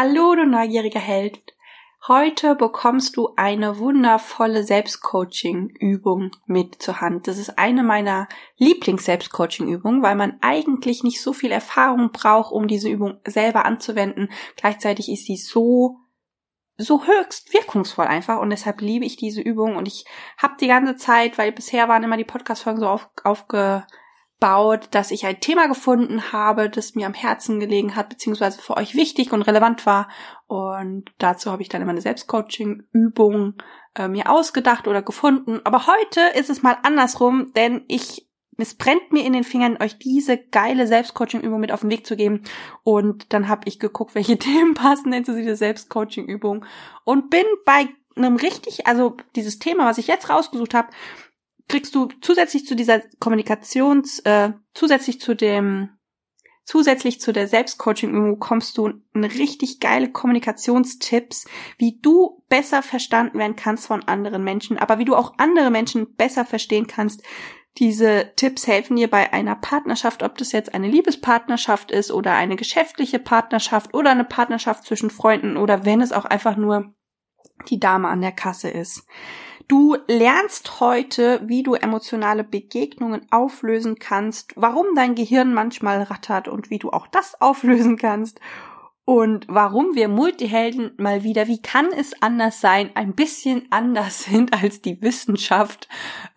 Hallo, du neugieriger Held. Heute bekommst du eine wundervolle Selbstcoaching-Übung mit zur Hand. Das ist eine meiner Lieblings-Selbstcoaching-Übungen, weil man eigentlich nicht so viel Erfahrung braucht, um diese Übung selber anzuwenden. Gleichzeitig ist sie so so höchst wirkungsvoll einfach und deshalb liebe ich diese Übung und ich habe die ganze Zeit, weil bisher waren immer die Podcast-Folgen so auf, aufge baut, dass ich ein Thema gefunden habe, das mir am Herzen gelegen hat, beziehungsweise für euch wichtig und relevant war. Und dazu habe ich dann immer eine Selbstcoaching-Übung äh, mir ausgedacht oder gefunden. Aber heute ist es mal andersrum, denn ich es brennt mir in den Fingern, euch diese geile Selbstcoaching-Übung mit auf den Weg zu geben. Und dann habe ich geguckt, welche Themen passen denn zu dieser Selbstcoaching-Übung und bin bei einem richtig, also dieses Thema, was ich jetzt rausgesucht habe, kriegst du zusätzlich zu dieser Kommunikations, äh, zusätzlich zu dem, zusätzlich zu der Selbstcoaching-Übung kommst du eine richtig geile Kommunikationstipps, wie du besser verstanden werden kannst von anderen Menschen, aber wie du auch andere Menschen besser verstehen kannst. Diese Tipps helfen dir bei einer Partnerschaft, ob das jetzt eine Liebespartnerschaft ist oder eine geschäftliche Partnerschaft oder eine Partnerschaft zwischen Freunden oder wenn es auch einfach nur die Dame an der Kasse ist. Du lernst heute, wie du emotionale Begegnungen auflösen kannst, warum dein Gehirn manchmal rattert und wie du auch das auflösen kannst und warum wir Multihelden mal wieder, wie kann es anders sein, ein bisschen anders sind als die Wissenschaft.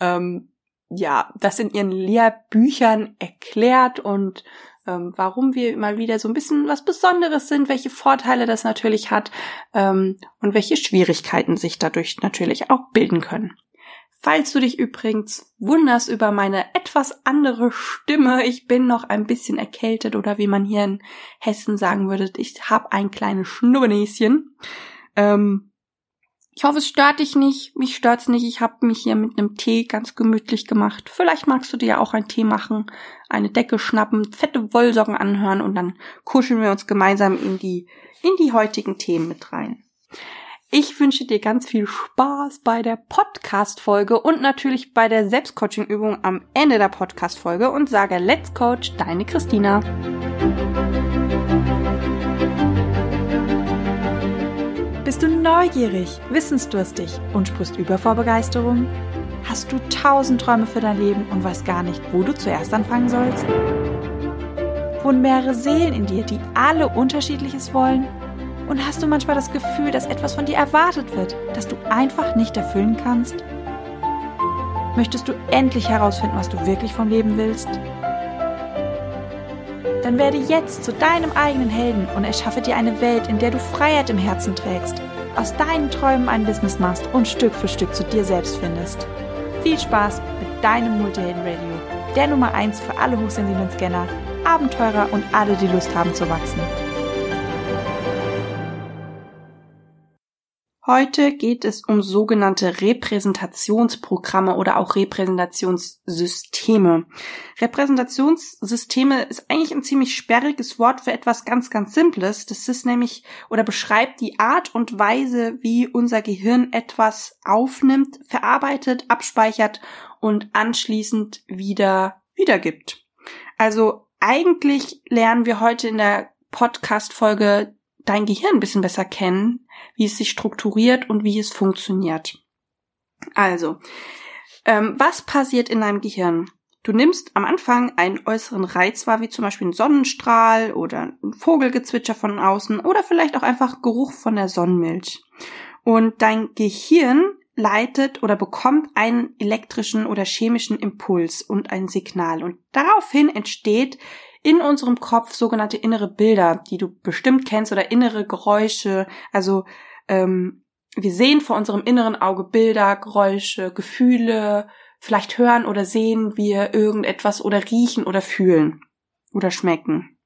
Ähm, ja, das in ihren Lehrbüchern erklärt und ähm, warum wir mal wieder so ein bisschen was Besonderes sind, welche Vorteile das natürlich hat ähm, und welche Schwierigkeiten sich dadurch natürlich auch bilden können. Falls du dich übrigens wunderst über meine etwas andere Stimme, ich bin noch ein bisschen erkältet oder wie man hier in Hessen sagen würde, ich habe ein kleines Schnubbernäschen. Ähm, ich hoffe, es stört dich nicht. Mich stört's nicht. Ich habe mich hier mit einem Tee ganz gemütlich gemacht. Vielleicht magst du dir ja auch einen Tee machen, eine Decke schnappen, fette Wollsocken anhören und dann kuscheln wir uns gemeinsam in die in die heutigen Themen mit rein. Ich wünsche dir ganz viel Spaß bei der Podcast-Folge und natürlich bei der Selbstcoaching-Übung am Ende der Podcast-Folge und sage Let's Coach, deine Christina. Bist du neugierig, wissensdurstig und sprichst über vor Begeisterung? Hast du tausend Träume für dein Leben und weißt gar nicht, wo du zuerst anfangen sollst? Wohnen mehrere Seelen in dir, die alle unterschiedliches wollen? Und hast du manchmal das Gefühl, dass etwas von dir erwartet wird, das du einfach nicht erfüllen kannst? Möchtest du endlich herausfinden, was du wirklich vom Leben willst? Dann werde jetzt zu deinem eigenen Helden und erschaffe dir eine Welt, in der du Freiheit im Herzen trägst, aus deinen Träumen ein Business machst und Stück für Stück zu dir selbst findest. Viel Spaß mit deinem Multihelden Radio, der Nummer 1 für alle hochsensiblen Scanner, Abenteurer und alle, die Lust haben zu wachsen. Heute geht es um sogenannte Repräsentationsprogramme oder auch Repräsentationssysteme. Repräsentationssysteme ist eigentlich ein ziemlich sperriges Wort für etwas ganz, ganz Simples. Das ist nämlich oder beschreibt die Art und Weise, wie unser Gehirn etwas aufnimmt, verarbeitet, abspeichert und anschließend wieder wiedergibt. Also eigentlich lernen wir heute in der Podcast-Folge dein Gehirn ein bisschen besser kennen, wie es sich strukturiert und wie es funktioniert. Also, ähm, was passiert in deinem Gehirn? Du nimmst am Anfang einen äußeren Reiz wahr, wie zum Beispiel einen Sonnenstrahl oder ein Vogelgezwitscher von außen oder vielleicht auch einfach Geruch von der Sonnenmilch. Und dein Gehirn leitet oder bekommt einen elektrischen oder chemischen Impuls und ein Signal. Und daraufhin entsteht in unserem Kopf sogenannte innere Bilder, die du bestimmt kennst oder innere Geräusche. Also ähm, wir sehen vor unserem inneren Auge Bilder, Geräusche, Gefühle, vielleicht hören oder sehen wir irgendetwas oder riechen oder fühlen oder schmecken.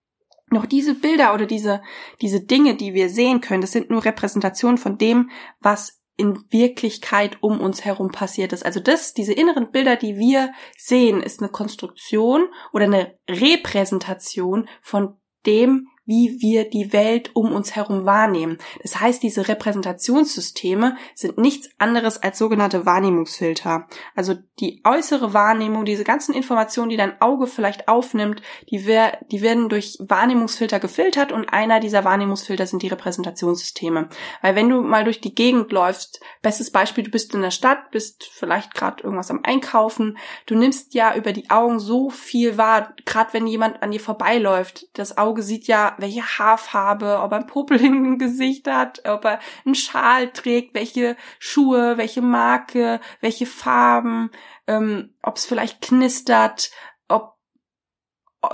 Noch diese Bilder oder diese, diese Dinge, die wir sehen können, das sind nur Repräsentationen von dem, was in Wirklichkeit um uns herum passiert ist. Also das, diese inneren Bilder, die wir sehen, ist eine Konstruktion oder eine Repräsentation von dem, wie wir die Welt um uns herum wahrnehmen. Das heißt, diese Repräsentationssysteme sind nichts anderes als sogenannte Wahrnehmungsfilter. Also die äußere Wahrnehmung, diese ganzen Informationen, die dein Auge vielleicht aufnimmt, die, wer, die werden durch Wahrnehmungsfilter gefiltert und einer dieser Wahrnehmungsfilter sind die Repräsentationssysteme. Weil wenn du mal durch die Gegend läufst, bestes Beispiel, du bist in der Stadt, bist vielleicht gerade irgendwas am Einkaufen, du nimmst ja über die Augen so viel wahr, gerade wenn jemand an dir vorbeiläuft. Das Auge sieht ja, welche Haarfarbe, ob er ein Popel im Gesicht hat, ob er einen Schal trägt, welche Schuhe, welche Marke, welche Farben, ähm, ob es vielleicht knistert, ob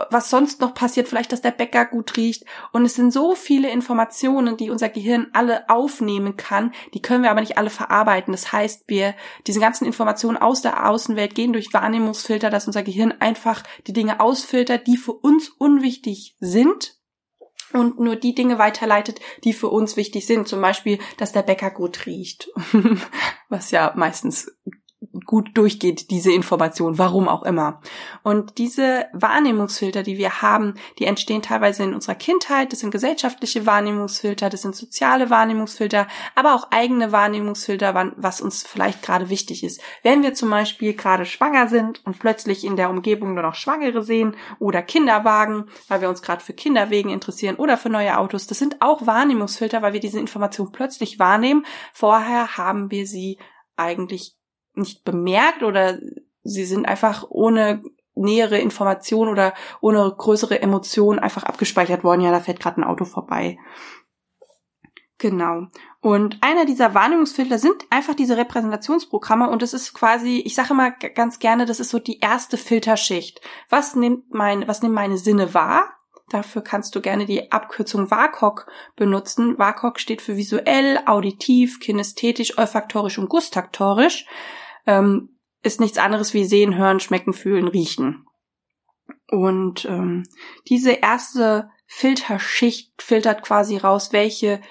was sonst noch passiert, vielleicht, dass der Bäcker gut riecht. Und es sind so viele Informationen, die unser Gehirn alle aufnehmen kann, die können wir aber nicht alle verarbeiten. Das heißt, wir, diese ganzen Informationen aus der Außenwelt gehen durch Wahrnehmungsfilter, dass unser Gehirn einfach die Dinge ausfiltert, die für uns unwichtig sind und nur die Dinge weiterleitet, die für uns wichtig sind. Zum Beispiel, dass der Bäcker gut riecht, was ja meistens gut durchgeht, diese Information, warum auch immer. Und diese Wahrnehmungsfilter, die wir haben, die entstehen teilweise in unserer Kindheit, das sind gesellschaftliche Wahrnehmungsfilter, das sind soziale Wahrnehmungsfilter, aber auch eigene Wahrnehmungsfilter, was uns vielleicht gerade wichtig ist. Wenn wir zum Beispiel gerade schwanger sind und plötzlich in der Umgebung nur noch Schwangere sehen oder Kinderwagen, weil wir uns gerade für Kinderwegen interessieren oder für neue Autos, das sind auch Wahrnehmungsfilter, weil wir diese Information plötzlich wahrnehmen. Vorher haben wir sie eigentlich nicht bemerkt oder sie sind einfach ohne nähere Information oder ohne größere Emotion einfach abgespeichert worden. Ja, da fährt gerade ein Auto vorbei. Genau. Und einer dieser Wahrnehmungsfilter sind einfach diese Repräsentationsprogramme und das ist quasi, ich sage immer ganz gerne, das ist so die erste Filterschicht. Was nimmt mein, was nimmt meine Sinne wahr? Dafür kannst du gerne die Abkürzung WAKOK benutzen. WAKOK steht für visuell, auditiv, kinästhetisch, olfaktorisch und gustaktorisch ähm, ist nichts anderes wie sehen, hören, schmecken, fühlen, riechen. Und ähm, diese erste Filterschicht filtert quasi raus, welche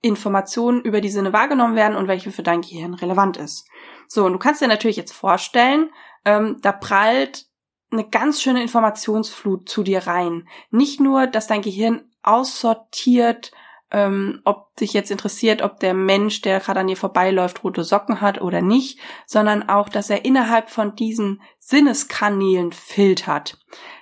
Informationen über die Sinne wahrgenommen werden und welche für dein Gehirn relevant ist. So, und du kannst dir natürlich jetzt vorstellen, ähm, da prallt eine ganz schöne Informationsflut zu dir rein. Nicht nur, dass dein Gehirn aussortiert, ähm, ob dich jetzt interessiert, ob der Mensch, der gerade an dir vorbeiläuft, rote Socken hat oder nicht, sondern auch, dass er innerhalb von diesen Sinneskanälen filtert.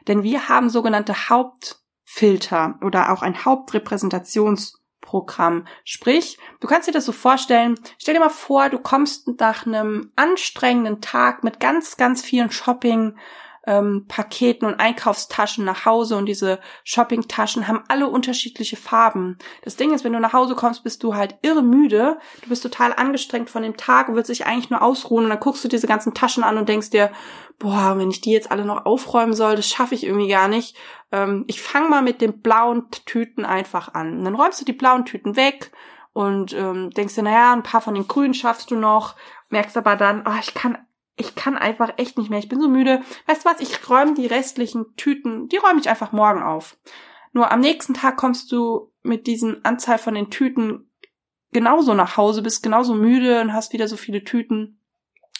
Denn wir haben sogenannte Hauptfilter oder auch ein Hauptrepräsentationsprogramm. Sprich, du kannst dir das so vorstellen, stell dir mal vor, du kommst nach einem anstrengenden Tag mit ganz, ganz vielen Shopping, ähm, Paketen und Einkaufstaschen nach Hause und diese Shoppingtaschen haben alle unterschiedliche Farben. Das Ding ist, wenn du nach Hause kommst, bist du halt irre müde, du bist total angestrengt von dem Tag und willst dich eigentlich nur ausruhen und dann guckst du diese ganzen Taschen an und denkst dir, boah, wenn ich die jetzt alle noch aufräumen soll, das schaffe ich irgendwie gar nicht. Ähm, ich fange mal mit den blauen Tüten einfach an. Und dann räumst du die blauen Tüten weg und ähm, denkst dir, naja, ein paar von den grünen schaffst du noch, merkst aber dann, oh, ich kann ich kann einfach echt nicht mehr. Ich bin so müde. Weißt du was? Ich räume die restlichen Tüten, die räume ich einfach morgen auf. Nur am nächsten Tag kommst du mit diesen Anzahl von den Tüten genauso nach Hause, bist genauso müde und hast wieder so viele Tüten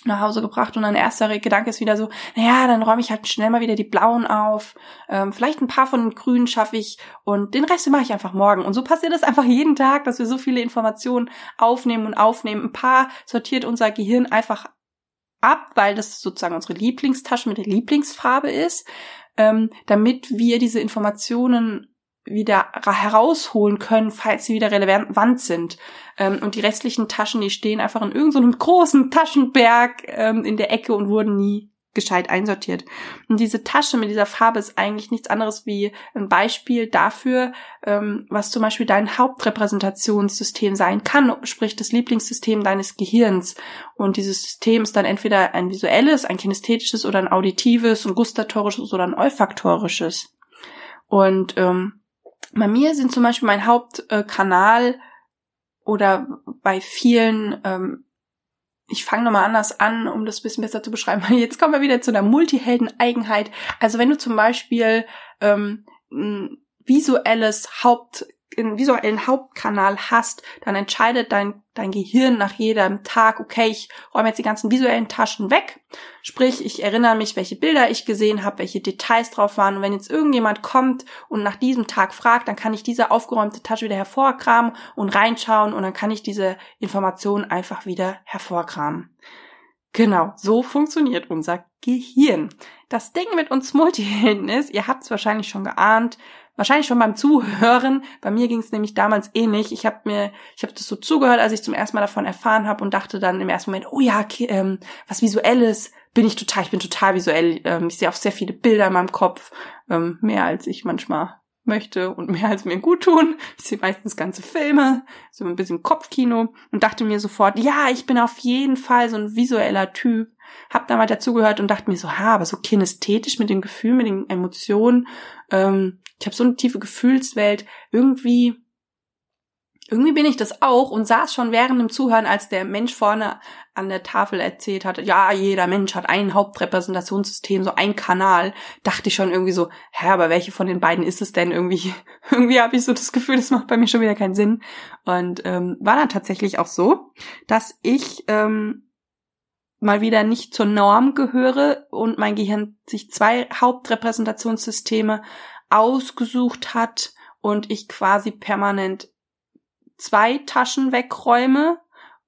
nach Hause gebracht und dein erster Gedanke ist wieder so, naja, dann räume ich halt schnell mal wieder die blauen auf, ähm, vielleicht ein paar von den grünen schaffe ich und den Rest mache ich einfach morgen. Und so passiert es einfach jeden Tag, dass wir so viele Informationen aufnehmen und aufnehmen. Ein paar sortiert unser Gehirn einfach ab, weil das sozusagen unsere Lieblingstasche mit der Lieblingsfarbe ist, ähm, damit wir diese Informationen wieder herausholen können, falls sie wieder relevant sind. Ähm, und die restlichen Taschen, die stehen einfach in irgendeinem so großen Taschenberg ähm, in der Ecke und wurden nie gescheit einsortiert. Und diese Tasche mit dieser Farbe ist eigentlich nichts anderes wie ein Beispiel dafür, ähm, was zum Beispiel dein Hauptrepräsentationssystem sein kann, sprich das Lieblingssystem deines Gehirns. Und dieses System ist dann entweder ein visuelles, ein kinästhetisches oder ein auditives, ein gustatorisches oder ein olfaktorisches. Und ähm, bei mir sind zum Beispiel mein Hauptkanal oder bei vielen ähm, ich fange nochmal anders an, um das bisschen besser zu beschreiben. Jetzt kommen wir wieder zu der Multihelden-Eigenheit. Also wenn du zum Beispiel ähm, ein visuelles Haupt einen visuellen Hauptkanal hast, dann entscheidet dein, dein Gehirn nach jedem Tag, okay, ich räume jetzt die ganzen visuellen Taschen weg. Sprich, ich erinnere mich, welche Bilder ich gesehen habe, welche Details drauf waren. Und wenn jetzt irgendjemand kommt und nach diesem Tag fragt, dann kann ich diese aufgeräumte Tasche wieder hervorkramen und reinschauen und dann kann ich diese Informationen einfach wieder hervorkramen. Genau, so funktioniert unser Gehirn. Das Ding mit uns Multihelden ist, ihr habt es wahrscheinlich schon geahnt, wahrscheinlich schon beim Zuhören. Bei mir ging es nämlich damals ähnlich. Ich habe mir, ich habe das so zugehört, als ich zum ersten Mal davon erfahren habe und dachte dann im ersten Moment, oh ja, okay, ähm, was visuelles bin ich total, ich bin total visuell. Ähm, ich sehe auch sehr viele Bilder in meinem Kopf, ähm, mehr als ich manchmal möchte und mehr als mir gut tun. Ich sehe meistens ganze Filme, so ein bisschen Kopfkino und dachte mir sofort, ja, ich bin auf jeden Fall so ein visueller Typ. Hab da mal dazugehört und dachte mir so, ha, aber so kinästhetisch mit dem Gefühl, mit den Emotionen. Ähm, ich habe so eine tiefe Gefühlswelt. Irgendwie irgendwie bin ich das auch und saß schon während dem Zuhören, als der Mensch vorne an der Tafel erzählt hatte, ja, jeder Mensch hat ein Hauptrepräsentationssystem, so ein Kanal, dachte ich schon irgendwie so, hä, aber welche von den beiden ist es denn irgendwie? irgendwie habe ich so das Gefühl, das macht bei mir schon wieder keinen Sinn. Und ähm, war dann tatsächlich auch so, dass ich ähm, mal wieder nicht zur Norm gehöre und mein Gehirn sich zwei Hauptrepräsentationssysteme ausgesucht hat und ich quasi permanent zwei Taschen wegräume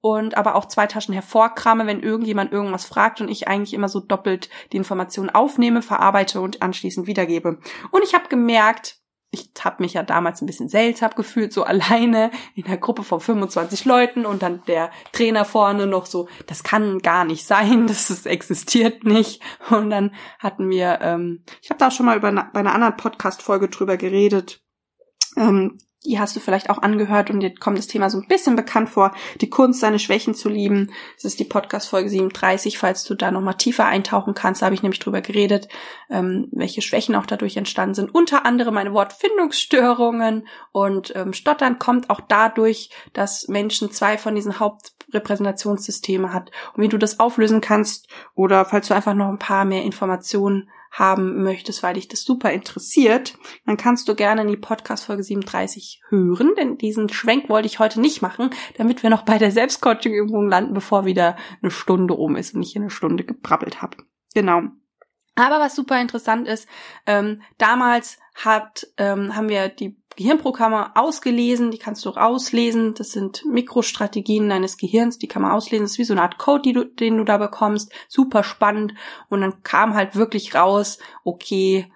und aber auch zwei Taschen hervorkrame, wenn irgendjemand irgendwas fragt und ich eigentlich immer so doppelt die Informationen aufnehme, verarbeite und anschließend wiedergebe. Und ich habe gemerkt, ich habe mich ja damals ein bisschen seltsam gefühlt, so alleine in einer Gruppe von 25 Leuten und dann der Trainer vorne noch so, das kann gar nicht sein, das ist, existiert nicht. Und dann hatten wir, ähm, ich habe da auch schon mal über, bei einer anderen Podcast-Folge drüber geredet, ähm, die hast du vielleicht auch angehört und dir kommt das Thema so ein bisschen bekannt vor. Die Kunst, seine Schwächen zu lieben. Das ist die Podcast-Folge 37, falls du da nochmal tiefer eintauchen kannst. Da habe ich nämlich drüber geredet, ähm, welche Schwächen auch dadurch entstanden sind. Unter anderem meine Wortfindungsstörungen und ähm, Stottern kommt auch dadurch, dass Menschen zwei von diesen Hauptrepräsentationssystemen hat. Und wie du das auflösen kannst oder falls du einfach noch ein paar mehr Informationen haben möchtest, weil dich das super interessiert, dann kannst du gerne in die Podcast-Folge 37 hören, denn diesen Schwenk wollte ich heute nicht machen, damit wir noch bei der Selbstcoaching-Übung landen, bevor wieder eine Stunde um ist und ich hier eine Stunde gebrabbelt habe. Genau. Aber was super interessant ist, ähm, damals hat, ähm, haben wir die Gehirnprogramme ausgelesen, die kannst du auch auslesen. Das sind Mikrostrategien deines Gehirns, die kann man auslesen. Das ist wie so eine Art Code, du, den du da bekommst. Super spannend. Und dann kam halt wirklich raus, okay,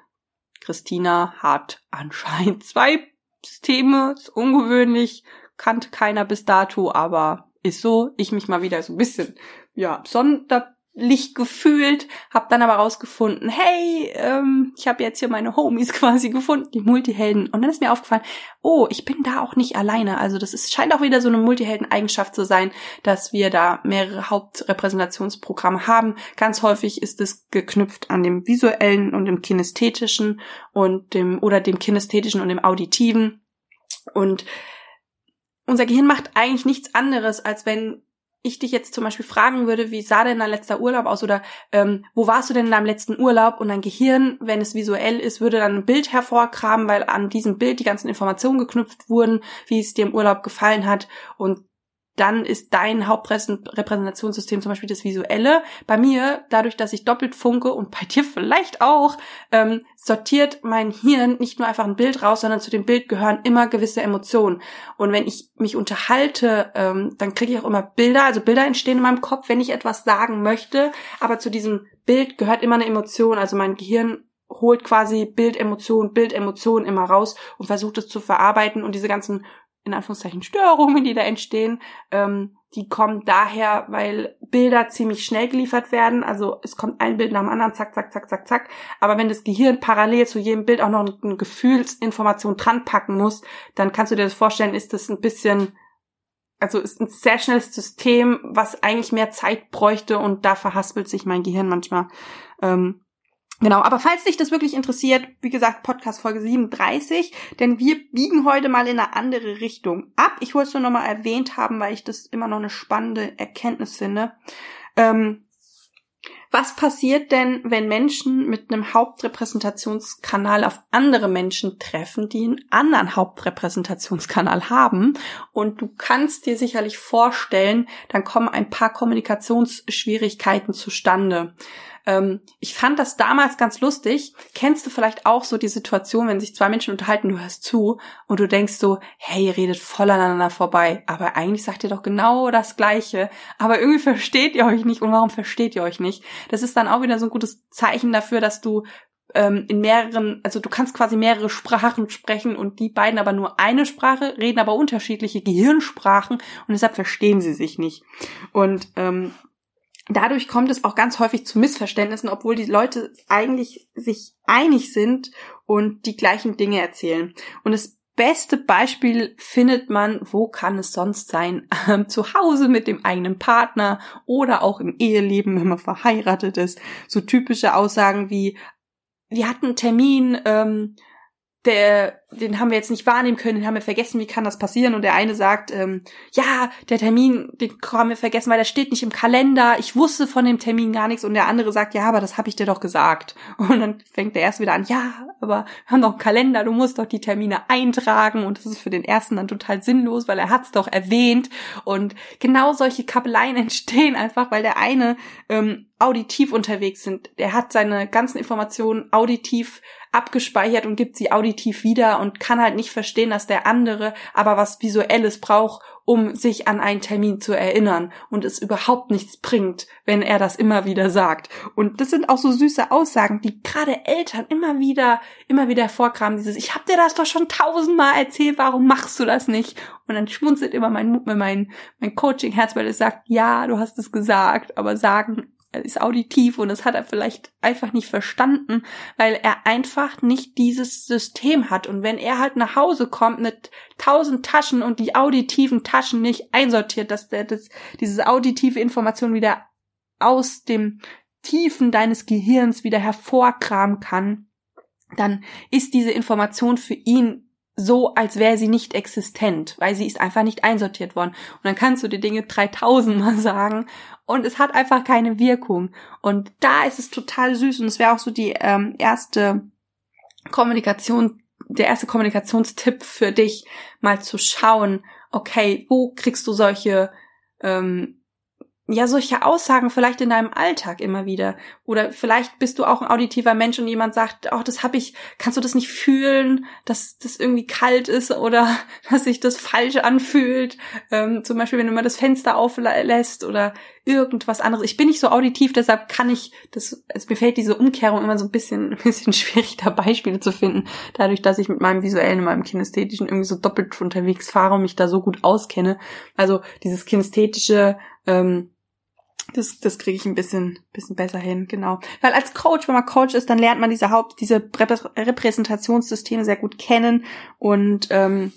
Christina hat anscheinend zwei Systeme, ist ungewöhnlich, kannte keiner bis dato, aber ist so. Ich mich mal wieder so ein bisschen, ja, sonder Licht gefühlt, habe dann aber rausgefunden, hey, ähm, ich habe jetzt hier meine Homies quasi gefunden, die Multihelden. Und dann ist mir aufgefallen, oh, ich bin da auch nicht alleine. Also das ist, scheint auch wieder so eine Multihelden-Eigenschaft zu sein, dass wir da mehrere Hauptrepräsentationsprogramme haben. Ganz häufig ist es geknüpft an dem visuellen und dem kinästhetischen und dem oder dem kinästhetischen und dem auditiven. Und unser Gehirn macht eigentlich nichts anderes, als wenn ich dich jetzt zum Beispiel fragen würde, wie sah denn dein letzter Urlaub aus oder ähm, wo warst du denn in deinem letzten Urlaub? Und dein Gehirn, wenn es visuell ist, würde dann ein Bild hervorkramen, weil an diesem Bild die ganzen Informationen geknüpft wurden, wie es dir im Urlaub gefallen hat. Und dann ist dein Hauptrepräsentationssystem zum Beispiel das Visuelle. Bei mir, dadurch, dass ich doppelt funke und bei dir vielleicht auch, ähm, sortiert mein Hirn nicht nur einfach ein Bild raus, sondern zu dem Bild gehören immer gewisse Emotionen. Und wenn ich mich unterhalte, ähm, dann kriege ich auch immer Bilder, also Bilder entstehen in meinem Kopf, wenn ich etwas sagen möchte, aber zu diesem Bild gehört immer eine Emotion. Also mein Gehirn holt quasi Bild, Emotion, Bild, Emotion immer raus und versucht es zu verarbeiten und diese ganzen in Anführungszeichen Störungen, die da entstehen, ähm, die kommen daher, weil Bilder ziemlich schnell geliefert werden. Also es kommt ein Bild nach dem anderen, zack, zack, zack, zack, zack. Aber wenn das Gehirn parallel zu jedem Bild auch noch eine Gefühlsinformation dran packen muss, dann kannst du dir das vorstellen, ist das ein bisschen, also ist ein sehr schnelles System, was eigentlich mehr Zeit bräuchte und da verhaspelt sich mein Gehirn manchmal. Ähm, Genau, aber falls dich das wirklich interessiert, wie gesagt, Podcast Folge 37, denn wir biegen heute mal in eine andere Richtung ab. Ich wollte es nur nochmal erwähnt haben, weil ich das immer noch eine spannende Erkenntnis finde. Ähm, Was passiert denn, wenn Menschen mit einem Hauptrepräsentationskanal auf andere Menschen treffen, die einen anderen Hauptrepräsentationskanal haben? Und du kannst dir sicherlich vorstellen, dann kommen ein paar Kommunikationsschwierigkeiten zustande. Ähm, ich fand das damals ganz lustig. Kennst du vielleicht auch so die Situation, wenn sich zwei Menschen unterhalten, du hörst zu und du denkst so, hey, ihr redet voll aneinander vorbei, aber eigentlich sagt ihr doch genau das Gleiche, aber irgendwie versteht ihr euch nicht und warum versteht ihr euch nicht? Das ist dann auch wieder so ein gutes Zeichen dafür, dass du ähm, in mehreren, also du kannst quasi mehrere Sprachen sprechen und die beiden aber nur eine Sprache, reden aber unterschiedliche Gehirnsprachen und deshalb verstehen sie sich nicht. Und ähm, dadurch kommt es auch ganz häufig zu Missverständnissen, obwohl die Leute eigentlich sich einig sind und die gleichen Dinge erzählen. Und das beste Beispiel findet man, wo kann es sonst sein? Ähm, zu Hause mit dem eigenen Partner oder auch im Eheleben, wenn man verheiratet ist. So typische Aussagen wie, wir hatten einen Termin, ähm, der, den haben wir jetzt nicht wahrnehmen können, den haben wir vergessen, wie kann das passieren? Und der eine sagt, ähm, ja, der Termin, den haben wir vergessen, weil der steht nicht im Kalender, ich wusste von dem Termin gar nichts. Und der andere sagt, ja, aber das habe ich dir doch gesagt. Und dann fängt der erste wieder an, ja, aber wir haben doch einen Kalender, du musst doch die Termine eintragen. Und das ist für den ersten dann total sinnlos, weil er hat's doch erwähnt. Und genau solche Kabeleien entstehen einfach, weil der eine ähm, auditiv unterwegs sind. Der hat seine ganzen Informationen auditiv abgespeichert und gibt sie auditiv wieder und kann halt nicht verstehen, dass der andere aber was Visuelles braucht, um sich an einen Termin zu erinnern und es überhaupt nichts bringt, wenn er das immer wieder sagt. Und das sind auch so süße Aussagen, die gerade Eltern immer wieder, immer wieder hervorkramen. Dieses, ich hab dir das doch schon tausendmal erzählt, warum machst du das nicht? Und dann schmunzelt immer mein, mein, mein Coaching-Herz, weil es sagt, ja, du hast es gesagt, aber sagen ist auditiv und das hat er vielleicht einfach nicht verstanden, weil er einfach nicht dieses System hat. Und wenn er halt nach Hause kommt mit tausend Taschen und die auditiven Taschen nicht einsortiert, dass der das, diese auditive Information wieder aus dem Tiefen deines Gehirns wieder hervorkramen kann, dann ist diese Information für ihn so, als wäre sie nicht existent, weil sie ist einfach nicht einsortiert worden. Und dann kannst du die Dinge 3000 Mal sagen und es hat einfach keine Wirkung. Und da ist es total süß und es wäre auch so die ähm, erste Kommunikation, der erste Kommunikationstipp für dich, mal zu schauen, okay, wo kriegst du solche ähm, ja, solche Aussagen vielleicht in deinem Alltag immer wieder. Oder vielleicht bist du auch ein auditiver Mensch und jemand sagt, oh, das hab ich, kannst du das nicht fühlen, dass das irgendwie kalt ist oder dass sich das falsch anfühlt. Ähm, zum Beispiel, wenn du mal das Fenster auflässt oder irgendwas anderes. Ich bin nicht so auditiv, deshalb kann ich, das, es mir fällt diese Umkehrung immer so ein bisschen, ein bisschen schwierig, da Beispiele zu finden. Dadurch, dass ich mit meinem visuellen und meinem kinästhetischen irgendwie so doppelt unterwegs fahre und mich da so gut auskenne. Also dieses kinästhetische, ähm, das, das kriege ich ein bisschen, bisschen besser hin, genau. Weil als Coach, wenn man Coach ist, dann lernt man diese Haupt, diese Repräsentationssysteme sehr gut kennen und ähm,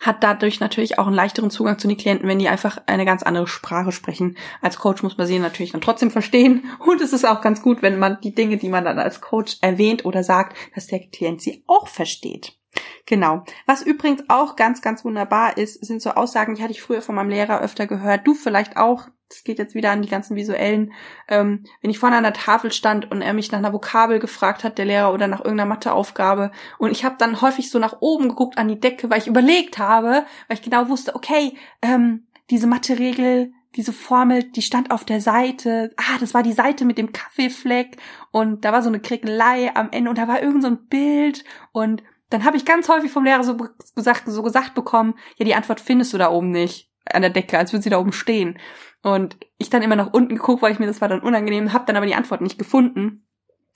hat dadurch natürlich auch einen leichteren Zugang zu den Klienten, wenn die einfach eine ganz andere Sprache sprechen. Als Coach muss man sie natürlich dann trotzdem verstehen. Und es ist auch ganz gut, wenn man die Dinge, die man dann als Coach erwähnt oder sagt, dass der Klient sie auch versteht. Genau. Was übrigens auch ganz, ganz wunderbar ist, sind so Aussagen, die hatte ich früher von meinem Lehrer öfter gehört. Du vielleicht auch. Das geht jetzt wieder an die ganzen visuellen. Ähm, wenn ich vorne an der Tafel stand und er mich nach einer Vokabel gefragt hat, der Lehrer, oder nach irgendeiner Matheaufgabe, und ich habe dann häufig so nach oben geguckt an die Decke, weil ich überlegt habe, weil ich genau wusste, okay, ähm, diese Mathe-Regel, diese Formel, die stand auf der Seite. Ah, das war die Seite mit dem Kaffeefleck und da war so eine Krickelei am Ende und da war irgend so ein Bild und dann habe ich ganz häufig vom Lehrer so gesagt, so gesagt bekommen, ja, die Antwort findest du da oben nicht an der Decke, als würde sie da oben stehen. Und ich dann immer nach unten geguckt, weil ich mir das war dann unangenehm, habe dann aber die Antwort nicht gefunden.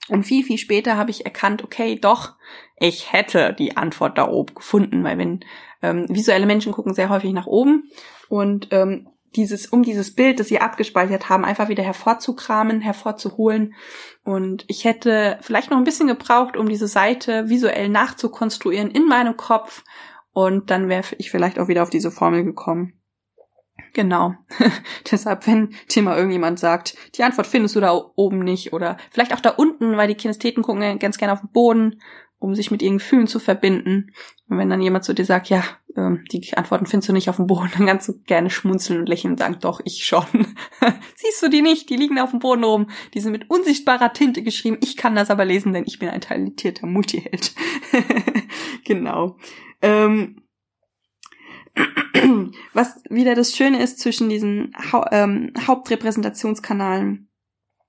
Und viel, viel später habe ich erkannt, okay, doch, ich hätte die Antwort da oben gefunden, weil wenn ähm, visuelle Menschen gucken sehr häufig nach oben und ähm, dieses, um dieses Bild, das sie abgespeichert haben, einfach wieder hervorzukramen, hervorzuholen. Und ich hätte vielleicht noch ein bisschen gebraucht, um diese Seite visuell nachzukonstruieren in meinem Kopf. Und dann wäre ich vielleicht auch wieder auf diese Formel gekommen. Genau. Deshalb, wenn dir mal irgendjemand sagt, die Antwort findest du da oben nicht oder vielleicht auch da unten, weil die Kinestheten gucken ganz gerne auf den Boden um sich mit ihren Gefühlen zu verbinden. Und wenn dann jemand zu dir sagt, ja, ähm, die Antworten findest du nicht auf dem Boden, dann kannst du gerne schmunzeln und lächeln und sagen, doch, ich schon. Siehst du die nicht? Die liegen auf dem Boden rum. Die sind mit unsichtbarer Tinte geschrieben. Ich kann das aber lesen, denn ich bin ein talentierter Multiheld. genau. Ähm, was wieder das Schöne ist zwischen diesen ha ähm, Hauptrepräsentationskanalen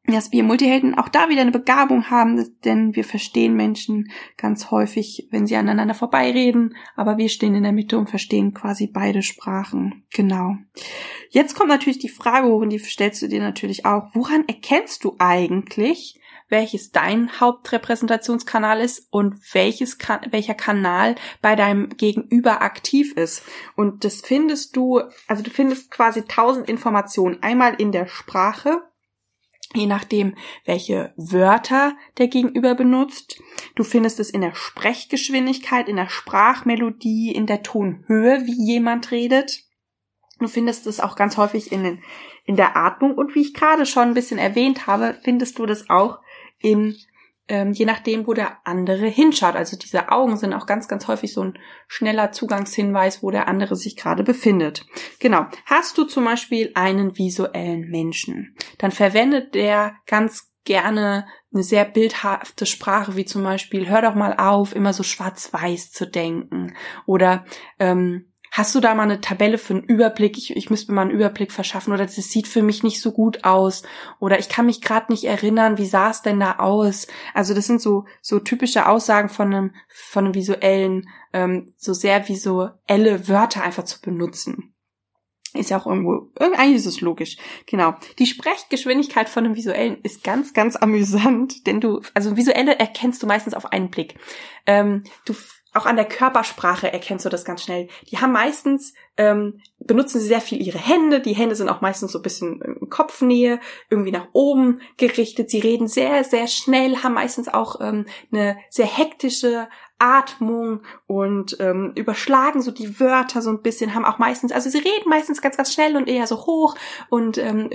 dass wir Multihelden auch da wieder eine Begabung haben, denn wir verstehen Menschen ganz häufig, wenn sie aneinander vorbeireden, aber wir stehen in der Mitte und verstehen quasi beide Sprachen. Genau. Jetzt kommt natürlich die Frage hoch und die stellst du dir natürlich auch, woran erkennst du eigentlich, welches dein Hauptrepräsentationskanal ist und welches welcher Kanal bei deinem Gegenüber aktiv ist. Und das findest du, also du findest quasi tausend Informationen. Einmal in der Sprache, je nachdem, welche Wörter der Gegenüber benutzt. Du findest es in der Sprechgeschwindigkeit, in der Sprachmelodie, in der Tonhöhe, wie jemand redet. Du findest es auch ganz häufig in, den, in der Atmung und wie ich gerade schon ein bisschen erwähnt habe, findest du das auch in ähm, je nachdem, wo der andere hinschaut. Also diese Augen sind auch ganz, ganz häufig so ein schneller Zugangshinweis, wo der andere sich gerade befindet. Genau. Hast du zum Beispiel einen visuellen Menschen, dann verwendet der ganz gerne eine sehr bildhafte Sprache, wie zum Beispiel, hör doch mal auf, immer so schwarz-weiß zu denken. Oder ähm, Hast du da mal eine Tabelle für einen Überblick? Ich, ich müsste mir mal einen Überblick verschaffen oder das sieht für mich nicht so gut aus oder ich kann mich gerade nicht erinnern, wie sah es denn da aus? Also das sind so so typische Aussagen von einem von einem visuellen, ähm, so sehr visuelle Wörter einfach zu benutzen. Ist ja auch irgendwo, eigentlich ist es logisch. Genau. Die Sprechgeschwindigkeit von einem visuellen ist ganz, ganz amüsant, denn du, also visuelle erkennst du meistens auf einen Blick. Ähm, du auch an der Körpersprache erkennst du das ganz schnell. Die haben meistens, ähm, benutzen sie sehr viel ihre Hände. Die Hände sind auch meistens so ein bisschen in Kopfnähe, irgendwie nach oben gerichtet. Sie reden sehr, sehr schnell, haben meistens auch ähm, eine sehr hektische Atmung und ähm, überschlagen so die Wörter so ein bisschen, haben auch meistens, also sie reden meistens ganz, ganz schnell und eher so hoch und ähm,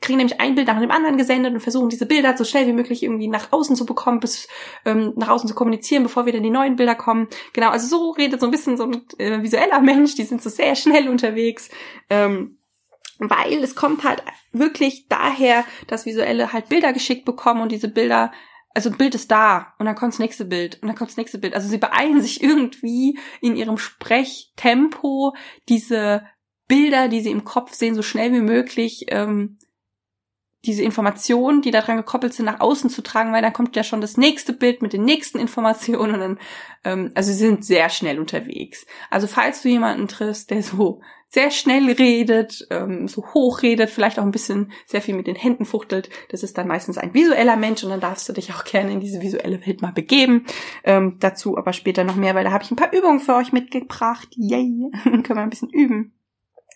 kriegen nämlich ein Bild nach dem anderen gesendet und versuchen diese Bilder so schnell wie möglich irgendwie nach außen zu bekommen, bis ähm, nach außen zu kommunizieren, bevor wieder die neuen Bilder kommen. Genau, also so redet so ein bisschen so ein äh, visueller Mensch, die sind so sehr schnell unterwegs. Ähm, weil es kommt halt wirklich daher, dass Visuelle halt Bilder geschickt bekommen und diese Bilder also ein Bild ist da und dann kommt das nächste Bild und dann kommt das nächste Bild. Also sie beeilen sich irgendwie in ihrem Sprechtempo diese Bilder, die sie im Kopf sehen, so schnell wie möglich ähm, diese Informationen, die daran gekoppelt sind, nach außen zu tragen, weil dann kommt ja schon das nächste Bild mit den nächsten Informationen und dann, ähm, also sie sind sehr schnell unterwegs. Also falls du jemanden triffst, der so sehr schnell redet, ähm, so hoch redet, vielleicht auch ein bisschen sehr viel mit den Händen fuchtelt. Das ist dann meistens ein visueller Mensch und dann darfst du dich auch gerne in diese visuelle Welt mal begeben. Ähm, dazu aber später noch mehr, weil da habe ich ein paar Übungen für euch mitgebracht. Yay! Können wir ein bisschen üben.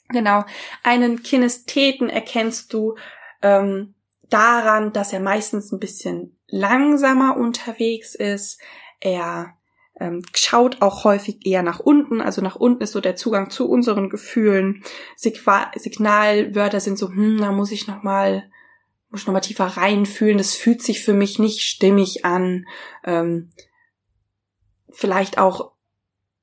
Genau. Einen Kinestheten erkennst du ähm, daran, dass er meistens ein bisschen langsamer unterwegs ist. Er ähm, schaut auch häufig eher nach unten. Also nach unten ist so der Zugang zu unseren Gefühlen. Sigma Signalwörter sind so, hm, da muss ich noch mal muss ich noch mal tiefer reinfühlen. Das fühlt sich für mich nicht stimmig an. Ähm, vielleicht auch,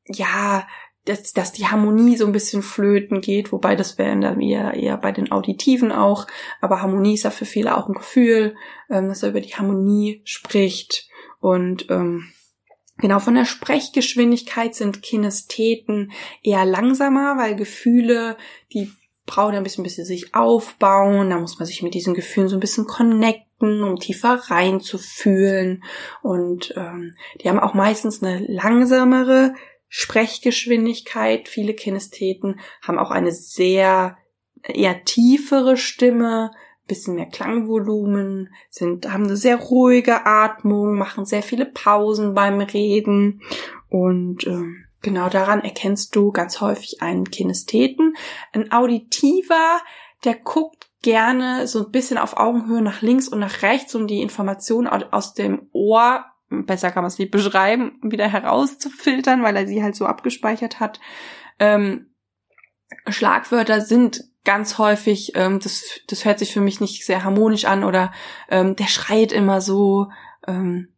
ja, dass, dass die Harmonie so ein bisschen flöten geht, wobei das wäre dann eher, eher bei den Auditiven auch, aber Harmonie ist ja für viele auch ein Gefühl, ähm, dass er über die Harmonie spricht und ähm, Genau, von der Sprechgeschwindigkeit sind Kinestheten eher langsamer, weil Gefühle, die brauchen ein bisschen, bis sie sich aufbauen. Da muss man sich mit diesen Gefühlen so ein bisschen connecten, um tiefer reinzufühlen. Und ähm, die haben auch meistens eine langsamere Sprechgeschwindigkeit. Viele Kinestheten haben auch eine sehr eher tiefere Stimme, bisschen mehr Klangvolumen, sind, haben eine sehr ruhige Atmung, machen sehr viele Pausen beim Reden und ähm, genau daran erkennst du ganz häufig einen Kinestheten. Ein Auditiver, der guckt gerne so ein bisschen auf Augenhöhe nach links und nach rechts, um die Informationen aus dem Ohr, besser kann man es nicht beschreiben, wieder herauszufiltern, weil er sie halt so abgespeichert hat. Ähm, Schlagwörter sind ganz häufig, ähm, das, das hört sich für mich nicht sehr harmonisch an oder ähm, der schreit immer so, ähm,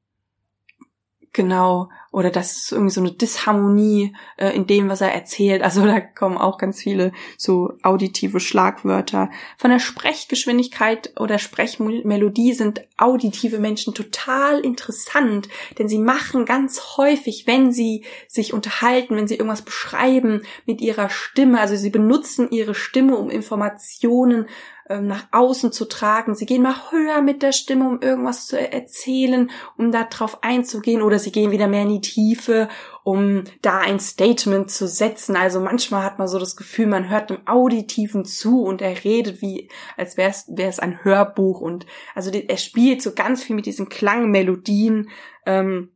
genau. oder das ist irgendwie so eine Disharmonie äh, in dem, was er erzählt. Also da kommen auch ganz viele so auditive Schlagwörter. Von der Sprechgeschwindigkeit oder Sprechmelodie sind auditive Menschen total interessant, denn sie machen ganz häufig, wenn sie sich unterhalten, wenn sie irgendwas beschreiben mit ihrer Stimme, also sie benutzen ihre Stimme, um Informationen ähm, nach außen zu tragen. Sie gehen mal höher mit der Stimme, um irgendwas zu erzählen, um da drauf einzugehen, oder sie gehen wieder mehr in die Tiefe, um da ein Statement zu setzen. Also manchmal hat man so das Gefühl, man hört dem Auditiven zu und er redet wie, als wäre es ein Hörbuch und also er spielt so ganz viel mit diesen Klangmelodien. Ähm,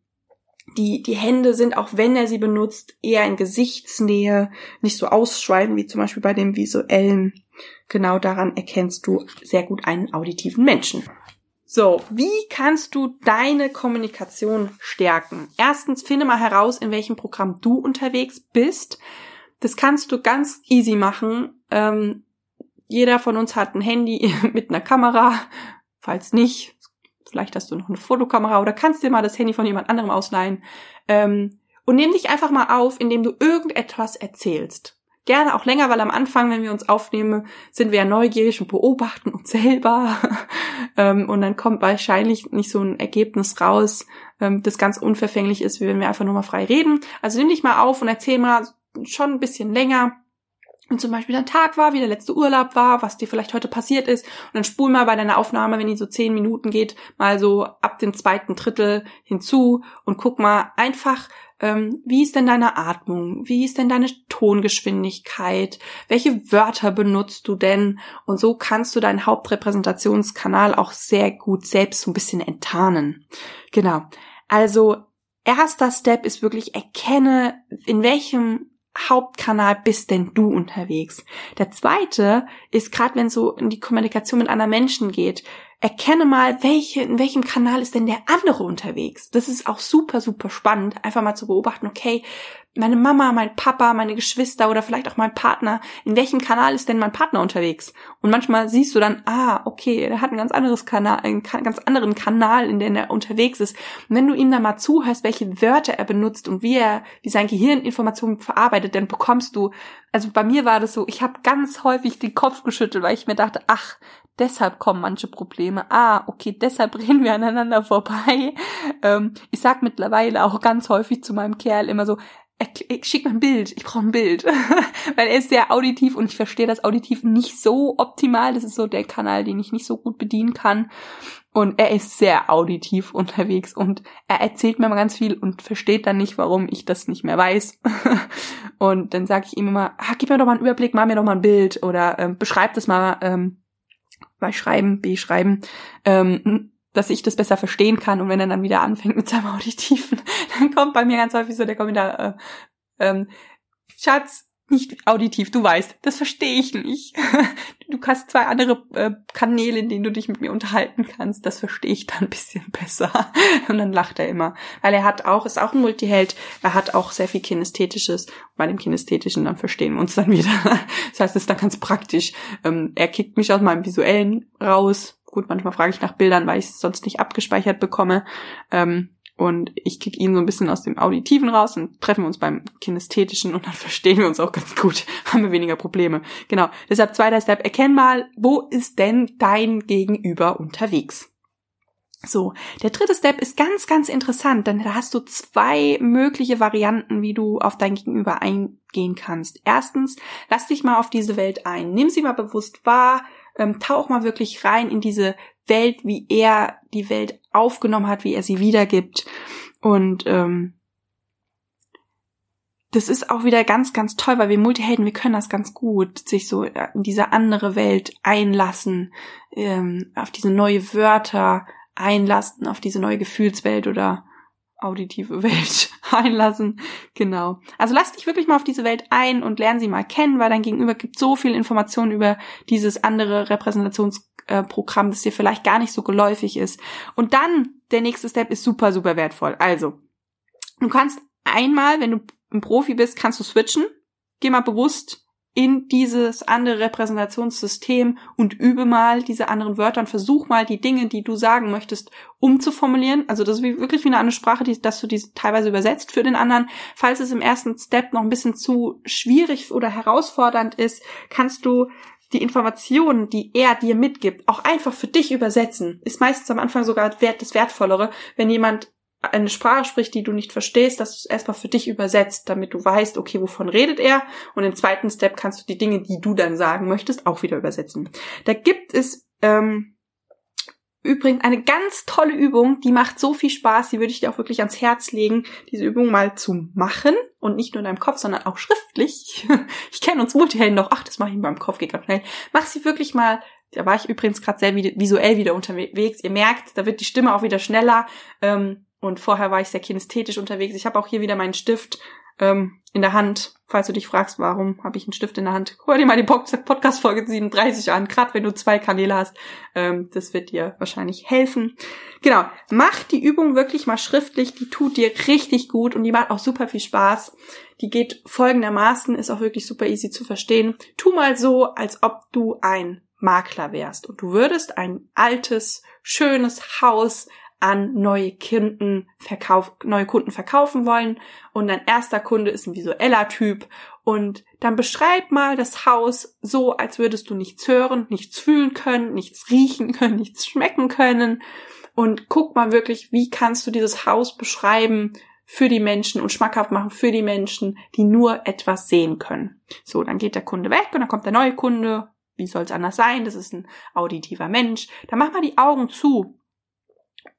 die, die Hände sind, auch wenn er sie benutzt, eher in Gesichtsnähe, nicht so ausschweifen wie zum Beispiel bei dem visuellen. Genau daran erkennst du sehr gut einen auditiven Menschen. So, wie kannst du deine Kommunikation stärken? Erstens, finde mal heraus, in welchem Programm du unterwegs bist. Das kannst du ganz easy machen. Ähm, jeder von uns hat ein Handy mit einer Kamera. Falls nicht, vielleicht hast du noch eine Fotokamera oder kannst dir mal das Handy von jemand anderem ausleihen. Ähm, und nimm dich einfach mal auf, indem du irgendetwas erzählst gerne auch länger, weil am Anfang, wenn wir uns aufnehmen, sind wir ja neugierig und beobachten uns selber. ähm, und dann kommt wahrscheinlich nicht so ein Ergebnis raus, ähm, das ganz unverfänglich ist, wie wenn wir einfach nur mal frei reden. Also nimm dich mal auf und erzähl mal schon ein bisschen länger, wie zum Beispiel dein Tag war, wie der letzte Urlaub war, was dir vielleicht heute passiert ist. Und dann spul mal bei deiner Aufnahme, wenn die so zehn Minuten geht, mal so ab dem zweiten Drittel hinzu und guck mal einfach, ähm, wie ist denn deine Atmung? Wie ist denn deine Tongeschwindigkeit? Welche Wörter benutzt du denn? Und so kannst du deinen Hauptrepräsentationskanal auch sehr gut selbst so ein bisschen enttarnen. Genau. Also, erster Step ist wirklich erkenne, in welchem Hauptkanal bist denn du unterwegs? Der zweite ist gerade, wenn es so in die Kommunikation mit anderen Menschen geht, erkenne mal, welche, in welchem Kanal ist denn der andere unterwegs. Das ist auch super, super spannend, einfach mal zu beobachten, okay, meine Mama, mein Papa, meine Geschwister oder vielleicht auch mein Partner, in welchem Kanal ist denn mein Partner unterwegs? Und manchmal siehst du dann, ah, okay, der hat ein ganz anderes Kanal, einen ganz anderen Kanal, in dem er unterwegs ist. Und wenn du ihm dann mal zuhörst, welche Wörter er benutzt und wie er, wie sein Gehirn Informationen verarbeitet, dann bekommst du, also bei mir war das so, ich habe ganz häufig den Kopf geschüttelt, weil ich mir dachte, ach, deshalb kommen manche Probleme. Ah, okay, deshalb reden wir aneinander vorbei. Ähm, ich sag mittlerweile auch ganz häufig zu meinem Kerl immer so, schick mir ein Bild, ich brauche ein Bild. Weil er ist sehr auditiv und ich verstehe das Auditiv nicht so optimal. Das ist so der Kanal, den ich nicht so gut bedienen kann. Und er ist sehr auditiv unterwegs und er erzählt mir mal ganz viel und versteht dann nicht, warum ich das nicht mehr weiß. und dann sage ich ihm immer, ah, gib mir doch mal einen Überblick, mach mir doch mal ein Bild oder ähm, beschreib das mal ähm, bei Schreiben, B-Schreiben. Ähm, dass ich das besser verstehen kann und wenn er dann wieder anfängt mit seinem Auditiven, dann kommt bei mir ganz häufig so der Kommentar, äh, ähm, Schatz, nicht auditiv, du weißt, das verstehe ich nicht. Du hast zwei andere äh, Kanäle, in denen du dich mit mir unterhalten kannst, das verstehe ich dann ein bisschen besser. Und dann lacht er immer. Weil er hat auch, ist auch ein Multiheld, er hat auch sehr viel Kinästhetisches. Bei dem Kinästhetischen, dann verstehen wir uns dann wieder. Das heißt, es ist dann ganz praktisch. Ähm, er kickt mich aus meinem Visuellen raus, Gut, manchmal frage ich nach Bildern, weil ich es sonst nicht abgespeichert bekomme. Ähm, und ich kick ihn so ein bisschen aus dem Auditiven raus und treffen uns beim Kinästhetischen und dann verstehen wir uns auch ganz gut, haben wir weniger Probleme. Genau. Deshalb zweiter Step, erkenn mal, wo ist denn dein Gegenüber unterwegs? So, der dritte Step ist ganz, ganz interessant, denn da hast du zwei mögliche Varianten, wie du auf dein Gegenüber eingehen kannst. Erstens, lass dich mal auf diese Welt ein. Nimm sie mal bewusst wahr, ähm, tauch mal wirklich rein in diese Welt, wie er die Welt aufgenommen hat, wie er sie wiedergibt. Und ähm, das ist auch wieder ganz, ganz toll, weil wir Multihelden, wir können das ganz gut, sich so in diese andere Welt einlassen, ähm, auf diese neue Wörter einlassen, auf diese neue Gefühlswelt oder auditive Welt einlassen. Genau. Also lass dich wirklich mal auf diese Welt ein und lern sie mal kennen, weil dein Gegenüber gibt so viel Informationen über dieses andere Repräsentationsprogramm, das dir vielleicht gar nicht so geläufig ist. Und dann, der nächste Step ist super, super wertvoll. Also, du kannst einmal, wenn du ein Profi bist, kannst du switchen. Geh mal bewusst in dieses andere Repräsentationssystem und übe mal diese anderen Wörter und versuch mal die Dinge, die du sagen möchtest, umzuformulieren. Also das ist wirklich wie eine andere Sprache, die, dass du die teilweise übersetzt für den anderen. Falls es im ersten Step noch ein bisschen zu schwierig oder herausfordernd ist, kannst du die Informationen, die er dir mitgibt, auch einfach für dich übersetzen. Ist meistens am Anfang sogar das Wertvollere, wenn jemand eine Sprache spricht, die du nicht verstehst, dass du es erstmal für dich übersetzt, damit du weißt, okay, wovon redet er? Und im zweiten Step kannst du die Dinge, die du dann sagen möchtest, auch wieder übersetzen. Da gibt es ähm, übrigens eine ganz tolle Übung, die macht so viel Spaß, die würde ich dir auch wirklich ans Herz legen, diese Übung mal zu machen und nicht nur in deinem Kopf, sondern auch schriftlich. Ich kenne uns Multihelden noch, ach, das mache ich in meinem Kopf, geht ganz schnell. Mach sie wirklich mal da war ich übrigens gerade sehr visuell wieder unterwegs. Ihr merkt, da wird die Stimme auch wieder schneller. Ähm, und vorher war ich sehr kinästhetisch unterwegs. Ich habe auch hier wieder meinen Stift ähm, in der Hand. Falls du dich fragst, warum habe ich einen Stift in der Hand, hör dir mal die Podcast-Folge 37 an, gerade wenn du zwei Kanäle hast. Ähm, das wird dir wahrscheinlich helfen. Genau, mach die Übung wirklich mal schriftlich. Die tut dir richtig gut und die macht auch super viel Spaß. Die geht folgendermaßen, ist auch wirklich super easy zu verstehen. Tu mal so, als ob du ein Makler wärst und du würdest ein altes, schönes Haus an neue Kunden, verkauf, neue Kunden verkaufen wollen und dein erster Kunde ist ein visueller Typ und dann beschreib mal das Haus so, als würdest du nichts hören, nichts fühlen können, nichts riechen können, nichts schmecken können und guck mal wirklich, wie kannst du dieses Haus beschreiben für die Menschen und schmackhaft machen für die Menschen, die nur etwas sehen können. So, dann geht der Kunde weg und dann kommt der neue Kunde. Wie soll es anders sein? Das ist ein auditiver Mensch. Dann mach mal die Augen zu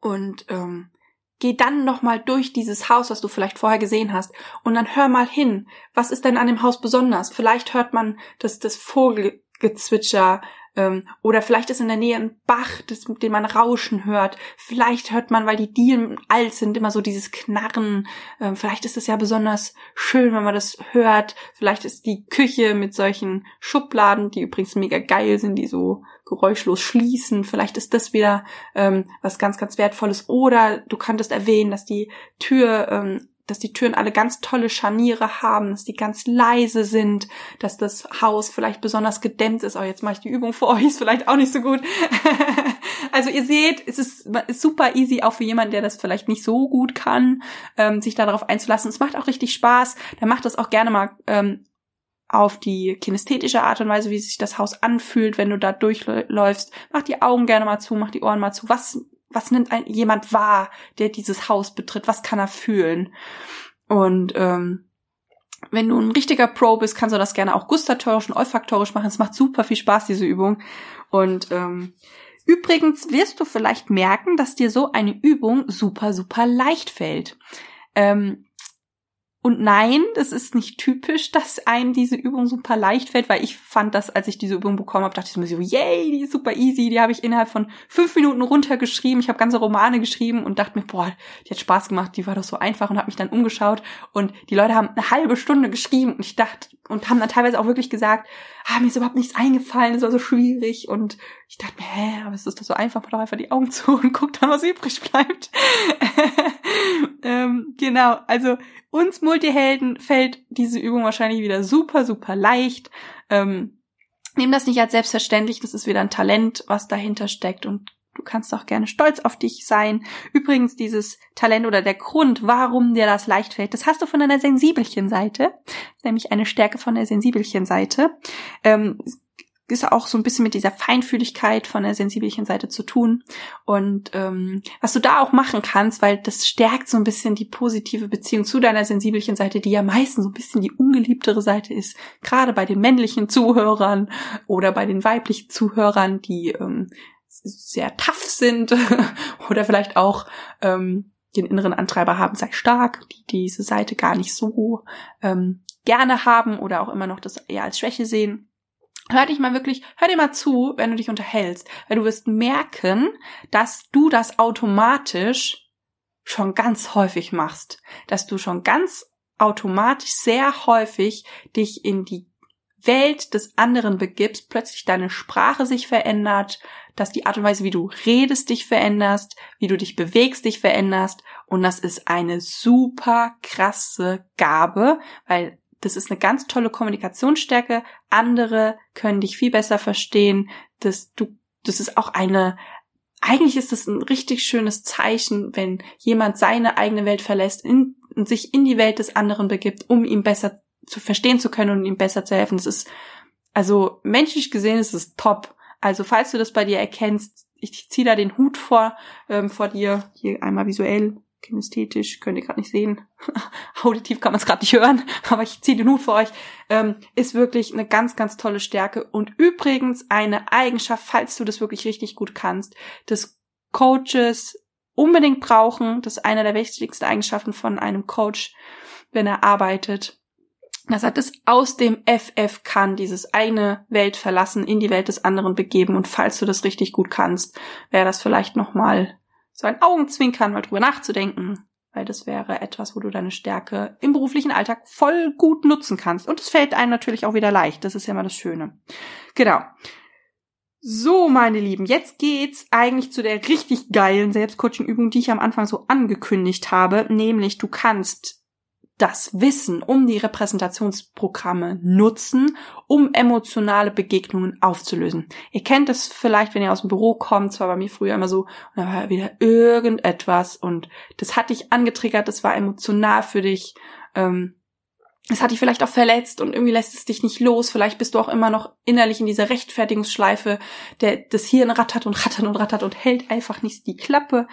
und ähm, geh dann nochmal durch dieses Haus, was du vielleicht vorher gesehen hast, und dann hör mal hin. Was ist denn an dem Haus besonders? Vielleicht hört man das, das Vogelgezwitscher, ähm, oder vielleicht ist in der Nähe ein Bach, das, den man rauschen hört. Vielleicht hört man, weil die Dielen alt sind, immer so dieses Knarren. Ähm, vielleicht ist es ja besonders schön, wenn man das hört. Vielleicht ist die Küche mit solchen Schubladen, die übrigens mega geil sind, die so geräuschlos schließen. Vielleicht ist das wieder ähm, was ganz, ganz Wertvolles. Oder du könntest erwähnen, dass die Tür ähm, dass die Türen alle ganz tolle Scharniere haben, dass die ganz leise sind, dass das Haus vielleicht besonders gedämmt ist. Oh, jetzt mache ich die Übung für euch, ist vielleicht auch nicht so gut. also ihr seht, es ist, ist, super easy, auch für jemanden, der das vielleicht nicht so gut kann, ähm, sich darauf einzulassen. Es macht auch richtig Spaß. Der macht das auch gerne mal ähm, auf die kinästhetische Art und Weise, wie sich das Haus anfühlt, wenn du da durchläufst. Mach die Augen gerne mal zu, mach die Ohren mal zu. Was was nimmt ein, jemand wahr, der dieses Haus betritt? Was kann er fühlen? Und ähm, wenn du ein richtiger Pro bist, kannst du das gerne auch gustatorisch und olfaktorisch machen. Es macht super viel Spaß, diese Übung. Und ähm, übrigens wirst du vielleicht merken, dass dir so eine Übung super, super leicht fällt. Ähm, und nein, das ist nicht typisch, dass einem diese Übung super leicht fällt, weil ich fand das, als ich diese Übung bekommen habe, dachte ich mir so, yay, die ist super easy, die habe ich innerhalb von fünf Minuten runtergeschrieben. Ich habe ganze Romane geschrieben und dachte mir, boah, die hat Spaß gemacht, die war doch so einfach und habe mich dann umgeschaut und die Leute haben eine halbe Stunde geschrieben und ich dachte und haben dann teilweise auch wirklich gesagt, ah, mir ist überhaupt nichts eingefallen, es war so schwierig und ich dachte mir, hä, aber es ist doch so einfach, mach doch einfach die Augen zu und guck dann, was übrig bleibt. ähm, genau, also uns Multihelden fällt diese Übung wahrscheinlich wieder super, super leicht. Ähm, Nimm das nicht als selbstverständlich, das ist wieder ein Talent, was dahinter steckt und du kannst auch gerne stolz auf dich sein. Übrigens, dieses Talent oder der Grund, warum dir das leicht fällt, das hast du von deiner sensibelchen Seite, nämlich eine Stärke von der sensibelchen Seite. Ähm, ist auch so ein bisschen mit dieser Feinfühligkeit von der sensibelchen Seite zu tun. Und ähm, was du da auch machen kannst, weil das stärkt so ein bisschen die positive Beziehung zu deiner sensibelchen Seite, die ja meistens so ein bisschen die ungeliebtere Seite ist, gerade bei den männlichen Zuhörern oder bei den weiblichen Zuhörern, die ähm, sehr tough sind oder vielleicht auch ähm, den inneren Antreiber haben, sei stark, die diese Seite gar nicht so ähm, gerne haben oder auch immer noch das eher als Schwäche sehen. Hör dich mal wirklich, hör dir mal zu, wenn du dich unterhältst, weil du wirst merken, dass du das automatisch schon ganz häufig machst, dass du schon ganz automatisch sehr häufig dich in die Welt des anderen begibst, plötzlich deine Sprache sich verändert, dass die Art und Weise, wie du redest, dich veränderst, wie du dich bewegst, dich veränderst. Und das ist eine super krasse Gabe, weil das ist eine ganz tolle Kommunikationsstärke. Andere können dich viel besser verstehen. Das, du, das ist auch eine, eigentlich ist das ein richtig schönes Zeichen, wenn jemand seine eigene Welt verlässt in, und sich in die Welt des anderen begibt, um ihm besser zu verstehen zu können und ihm besser zu helfen. Das ist, also menschlich gesehen ist es top. Also falls du das bei dir erkennst, ich ziehe da den Hut vor, ähm, vor dir, hier einmal visuell, kinästhetisch, könnt ihr gerade nicht sehen. Auditiv kann man es gerade nicht hören, aber ich ziehe den Hut vor euch. Ähm, ist wirklich eine ganz, ganz tolle Stärke. Und übrigens eine Eigenschaft, falls du das wirklich richtig gut kannst, des Coaches unbedingt brauchen. Das ist eine der wichtigsten Eigenschaften von einem Coach, wenn er arbeitet dass er das aus dem FF kann, dieses eine Welt verlassen, in die Welt des anderen begeben. Und falls du das richtig gut kannst, wäre das vielleicht nochmal so ein Augenzwinkern, mal drüber nachzudenken, weil das wäre etwas, wo du deine Stärke im beruflichen Alltag voll gut nutzen kannst. Und es fällt einem natürlich auch wieder leicht. Das ist ja mal das Schöne. Genau. So, meine Lieben, jetzt geht's eigentlich zu der richtig geilen Selbstcoaching-Übung, die ich am Anfang so angekündigt habe, nämlich du kannst das Wissen um die Repräsentationsprogramme nutzen, um emotionale Begegnungen aufzulösen. Ihr kennt es vielleicht, wenn ihr aus dem Büro kommt, zwar bei mir früher immer so, und da war wieder irgendetwas und das hat dich angetriggert, das war emotional für dich, ähm, es hat dich vielleicht auch verletzt und irgendwie lässt es dich nicht los. Vielleicht bist du auch immer noch innerlich in dieser Rechtfertigungsschleife, der das Hirn rattert und rattert und rattert und hält einfach nicht die Klappe.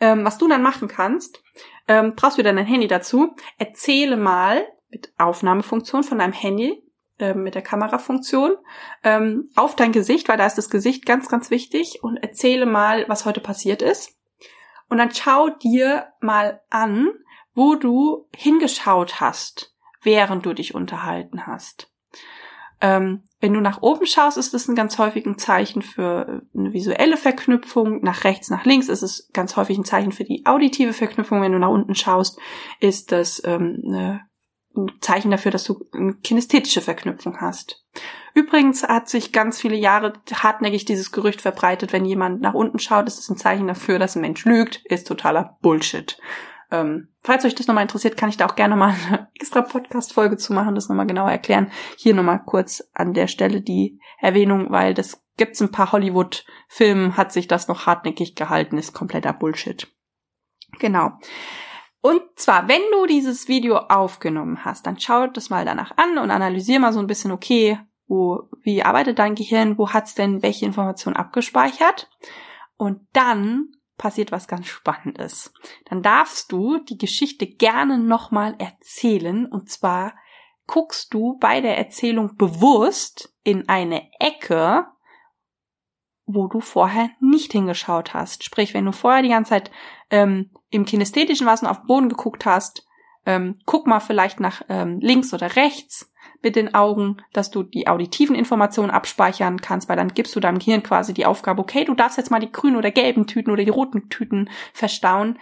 Ähm, was du dann machen kannst, ähm, brauchst du dann dein Handy dazu. Erzähle mal mit Aufnahmefunktion von deinem Handy, äh, mit der Kamerafunktion, ähm, auf dein Gesicht, weil da ist das Gesicht ganz, ganz wichtig und erzähle mal, was heute passiert ist. Und dann schau dir mal an, wo du hingeschaut hast, während du dich unterhalten hast. Ähm, wenn du nach oben schaust, ist das ein ganz häufig ein Zeichen für eine visuelle Verknüpfung. Nach rechts, nach links ist es ganz häufig ein Zeichen für die auditive Verknüpfung. Wenn du nach unten schaust, ist das ähm, ein Zeichen dafür, dass du eine kinästhetische Verknüpfung hast. Übrigens hat sich ganz viele Jahre hartnäckig dieses Gerücht verbreitet, wenn jemand nach unten schaut, ist es ein Zeichen dafür, dass ein Mensch lügt, ist totaler Bullshit. Ähm, falls euch das nochmal interessiert, kann ich da auch gerne nochmal eine extra Podcast-Folge zu machen, das nochmal genauer erklären. Hier nochmal kurz an der Stelle die Erwähnung, weil das gibt's ein paar Hollywood-Filmen, hat sich das noch hartnäckig gehalten, ist kompletter Bullshit. Genau. Und zwar, wenn du dieses Video aufgenommen hast, dann schau das mal danach an und analysier mal so ein bisschen, okay, wo, wie arbeitet dein Gehirn, wo hat's denn welche Informationen abgespeichert? Und dann passiert was ganz Spannendes. Dann darfst du die Geschichte gerne nochmal erzählen und zwar guckst du bei der Erzählung bewusst in eine Ecke, wo du vorher nicht hingeschaut hast. Sprich, wenn du vorher die ganze Zeit ähm, im Kinästhetischen warst und auf den Boden geguckt hast, ähm, guck mal vielleicht nach ähm, links oder rechts mit den Augen, dass du die auditiven Informationen abspeichern kannst, weil dann gibst du deinem Gehirn quasi die Aufgabe, okay, du darfst jetzt mal die grünen oder gelben Tüten oder die roten Tüten verstauen.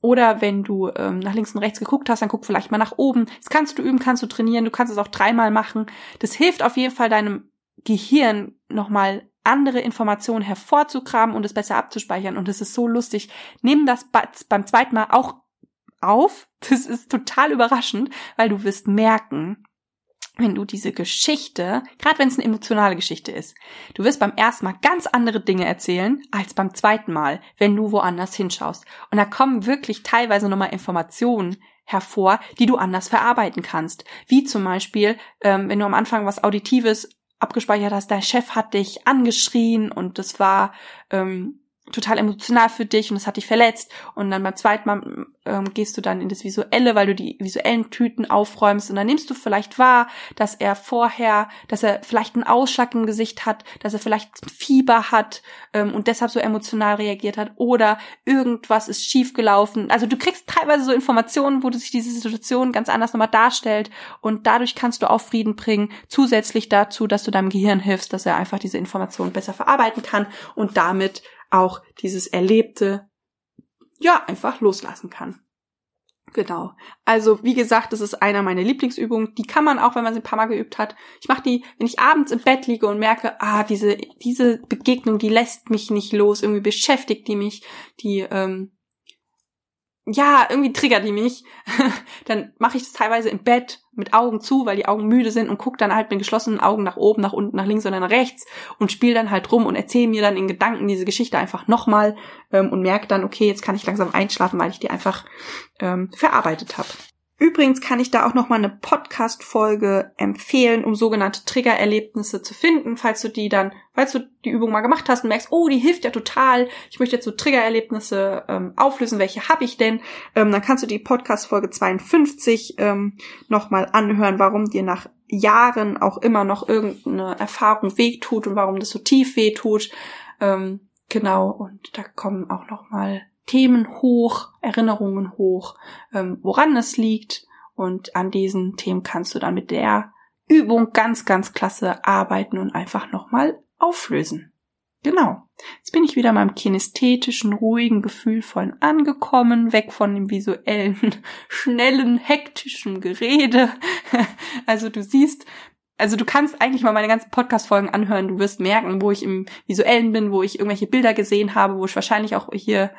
Oder wenn du ähm, nach links und rechts geguckt hast, dann guck vielleicht mal nach oben. Das kannst du üben, kannst du trainieren, du kannst es auch dreimal machen. Das hilft auf jeden Fall deinem Gehirn nochmal andere Informationen hervorzugraben und es besser abzuspeichern. Und es ist so lustig. Nimm das beim zweiten Mal auch auf. Das ist total überraschend, weil du wirst merken, wenn du diese Geschichte, gerade wenn es eine emotionale Geschichte ist, du wirst beim ersten Mal ganz andere Dinge erzählen als beim zweiten Mal, wenn du woanders hinschaust. Und da kommen wirklich teilweise nochmal Informationen hervor, die du anders verarbeiten kannst. Wie zum Beispiel, ähm, wenn du am Anfang was Auditives abgespeichert hast, dein Chef hat dich angeschrien und das war ähm, total emotional für dich und es hat dich verletzt. Und dann beim zweiten Mal ähm, gehst du dann in das Visuelle, weil du die visuellen Tüten aufräumst. Und dann nimmst du vielleicht wahr, dass er vorher, dass er vielleicht einen Ausschlag im Gesicht hat, dass er vielleicht Fieber hat ähm, und deshalb so emotional reagiert hat. Oder irgendwas ist schiefgelaufen. Also du kriegst teilweise so Informationen, wo sich diese Situation ganz anders nochmal darstellt. Und dadurch kannst du auch Frieden bringen, zusätzlich dazu, dass du deinem Gehirn hilfst, dass er einfach diese Informationen besser verarbeiten kann und damit auch dieses Erlebte, ja, einfach loslassen kann. Genau. Also, wie gesagt, das ist einer meiner Lieblingsübungen. Die kann man auch, wenn man sie ein paar Mal geübt hat. Ich mache die, wenn ich abends im Bett liege und merke, ah, diese, diese Begegnung, die lässt mich nicht los, irgendwie beschäftigt die mich, die, ähm, ja, irgendwie triggert die mich. dann mache ich das teilweise im Bett mit Augen zu, weil die Augen müde sind und guck dann halt mit geschlossenen Augen nach oben, nach unten, nach links oder nach rechts und spiele dann halt rum und erzähle mir dann in Gedanken diese Geschichte einfach nochmal ähm, und merke dann, okay, jetzt kann ich langsam einschlafen, weil ich die einfach ähm, verarbeitet habe. Übrigens kann ich da auch noch mal eine Podcast-Folge empfehlen, um sogenannte Triggererlebnisse zu finden, falls du die dann, falls du die Übung mal gemacht hast und merkst, oh, die hilft ja total, ich möchte jetzt so Triggererlebnisse ähm, auflösen, welche habe ich denn? Ähm, dann kannst du die Podcast-Folge 52 ähm, noch mal anhören, warum dir nach Jahren auch immer noch irgendeine Erfahrung wehtut und warum das so tief wehtut. Ähm, genau, und da kommen auch noch mal Themen hoch, Erinnerungen hoch, ähm, woran es liegt. Und an diesen Themen kannst du dann mit der Übung ganz, ganz klasse arbeiten und einfach nochmal auflösen. Genau. Jetzt bin ich wieder meinem kinästhetischen, ruhigen, gefühlvollen angekommen, weg von dem visuellen, schnellen, hektischen Gerede. Also du siehst, also du kannst eigentlich mal meine ganzen Podcast-Folgen anhören. Du wirst merken, wo ich im Visuellen bin, wo ich irgendwelche Bilder gesehen habe, wo ich wahrscheinlich auch hier